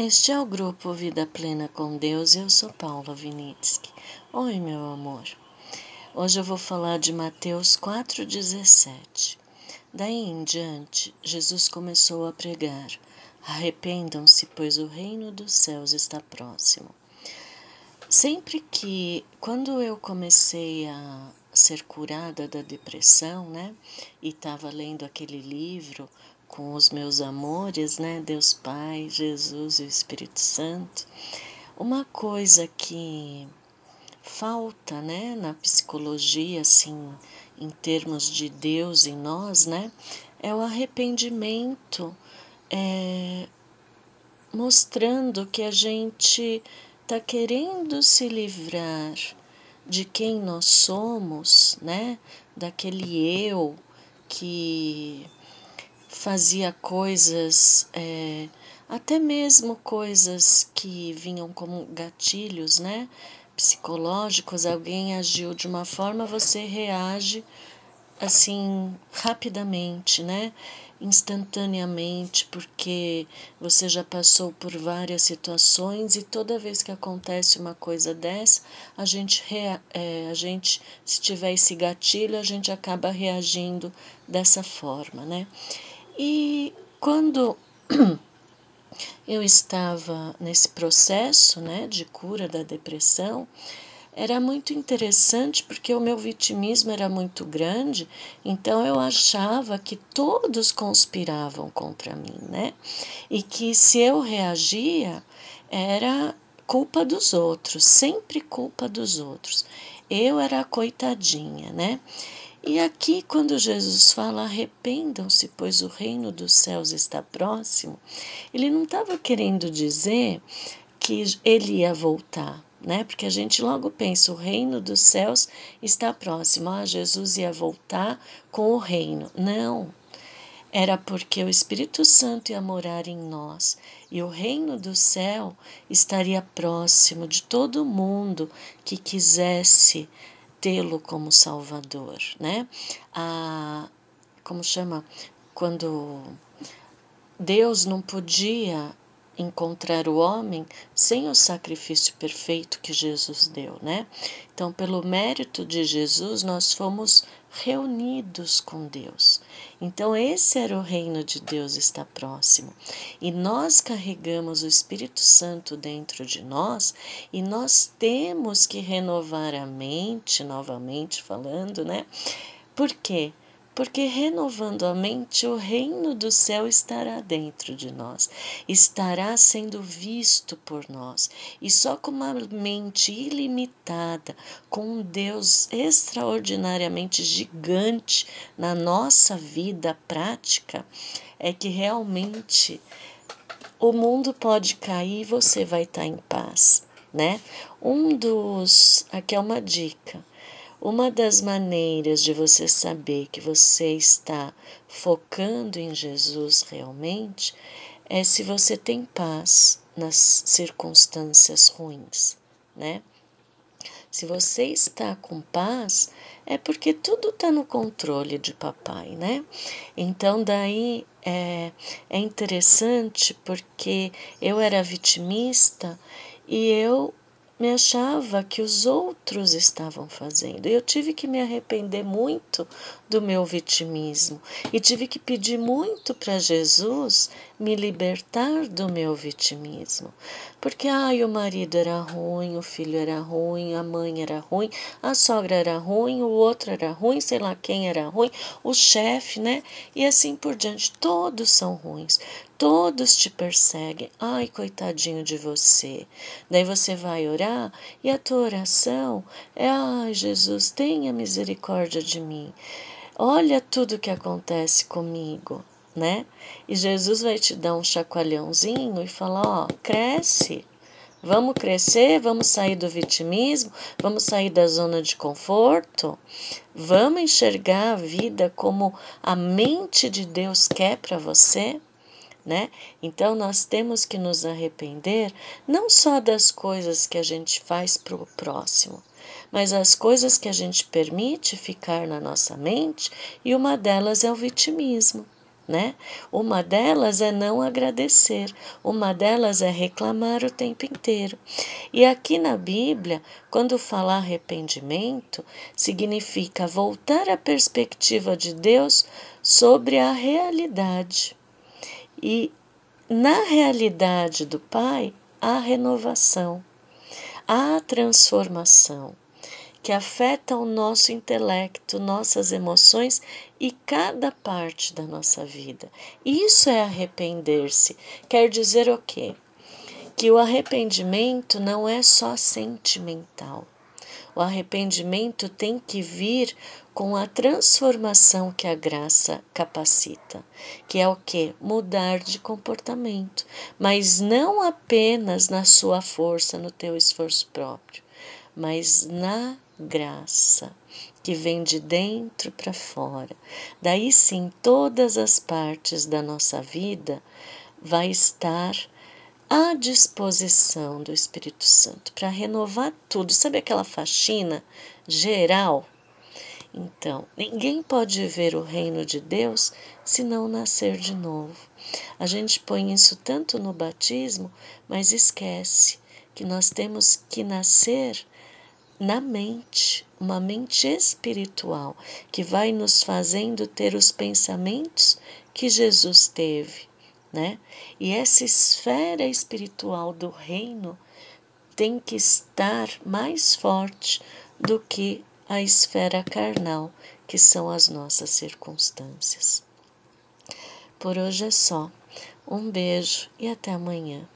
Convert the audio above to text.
Este é o grupo Vida Plena com Deus eu sou Paula Vinitsky. Oi, meu amor. Hoje eu vou falar de Mateus 4,17. Daí em diante, Jesus começou a pregar: Arrependam-se, pois o reino dos céus está próximo. Sempre que, quando eu comecei a ser curada da depressão, né, e estava lendo aquele livro com os meus amores, né? Deus Pai, Jesus e o Espírito Santo. Uma coisa que falta, né, na psicologia, assim, em termos de Deus em nós, né, é o arrependimento, é, mostrando que a gente está querendo se livrar de quem nós somos, né, daquele eu que fazia coisas, é, até mesmo coisas que vinham como gatilhos, né? Psicológicos, alguém agiu de uma forma, você reage assim rapidamente, né? Instantaneamente, porque você já passou por várias situações e toda vez que acontece uma coisa dessa, a gente, rea, é, a gente se tiver esse gatilho, a gente acaba reagindo dessa forma, né? E quando eu estava nesse processo né, de cura da depressão, era muito interessante porque o meu vitimismo era muito grande, então eu achava que todos conspiravam contra mim, né? E que se eu reagia, era culpa dos outros, sempre culpa dos outros. Eu era a coitadinha, né? E aqui, quando Jesus fala arrependam-se, pois o reino dos céus está próximo, ele não estava querendo dizer que ele ia voltar, né? Porque a gente logo pensa, o reino dos céus está próximo, ah, Jesus ia voltar com o reino. Não, era porque o Espírito Santo ia morar em nós e o reino do céu estaria próximo de todo mundo que quisesse tê-lo como Salvador, né? A, como chama? Quando Deus não podia encontrar o homem sem o sacrifício perfeito que Jesus deu, né? Então, pelo mérito de Jesus, nós fomos reunidos com Deus. Então, esse era o reino de Deus está próximo. E nós carregamos o Espírito Santo dentro de nós e nós temos que renovar a mente, novamente falando, né? Por quê? Renovando a mente, o reino do céu estará dentro de nós, estará sendo visto por nós. E só com uma mente ilimitada, com um Deus extraordinariamente gigante na nossa vida prática, é que realmente o mundo pode cair e você vai estar em paz, né? Um dos. Aqui é uma dica uma das maneiras de você saber que você está focando em Jesus realmente é se você tem paz nas circunstâncias ruins, né? Se você está com paz, é porque tudo está no controle de papai, né? Então, daí é, é interessante porque eu era vitimista e eu me achava que os outros estavam fazendo. Eu tive que me arrepender muito do meu vitimismo e tive que pedir muito para Jesus me libertar do meu vitimismo. Porque ai, o marido era ruim, o filho era ruim, a mãe era ruim, a sogra era ruim, o outro era ruim, sei lá quem era ruim, o chefe, né? E assim por diante, todos são ruins. Todos te perseguem. Ai, coitadinho de você. Daí você vai orar e a tua oração é: Ai, Jesus, tenha misericórdia de mim. Olha tudo que acontece comigo, né? E Jesus vai te dar um chacoalhãozinho e falar: Ó, cresce. Vamos crescer, vamos sair do vitimismo, vamos sair da zona de conforto, vamos enxergar a vida como a mente de Deus quer para você né? Então nós temos que nos arrepender não só das coisas que a gente faz para o próximo, mas as coisas que a gente permite ficar na nossa mente, e uma delas é o vitimismo, né? Uma delas é não agradecer, uma delas é reclamar o tempo inteiro. E aqui na Bíblia, quando fala arrependimento, significa voltar à perspectiva de Deus sobre a realidade. E na realidade do Pai, há renovação, há transformação que afeta o nosso intelecto, nossas emoções e cada parte da nossa vida. Isso é arrepender-se. Quer dizer o quê? Que o arrependimento não é só sentimental. O arrependimento tem que vir com a transformação que a graça capacita, que é o que? Mudar de comportamento, mas não apenas na sua força, no teu esforço próprio, mas na graça que vem de dentro para fora. Daí sim, todas as partes da nossa vida vai estar à disposição do Espírito Santo para renovar tudo. Sabe aquela faxina geral? Então, ninguém pode ver o reino de Deus se não nascer de novo. A gente põe isso tanto no batismo, mas esquece que nós temos que nascer na mente, uma mente espiritual que vai nos fazendo ter os pensamentos que Jesus teve, né? E essa esfera espiritual do reino tem que estar mais forte do que a esfera carnal, que são as nossas circunstâncias. Por hoje é só. Um beijo e até amanhã.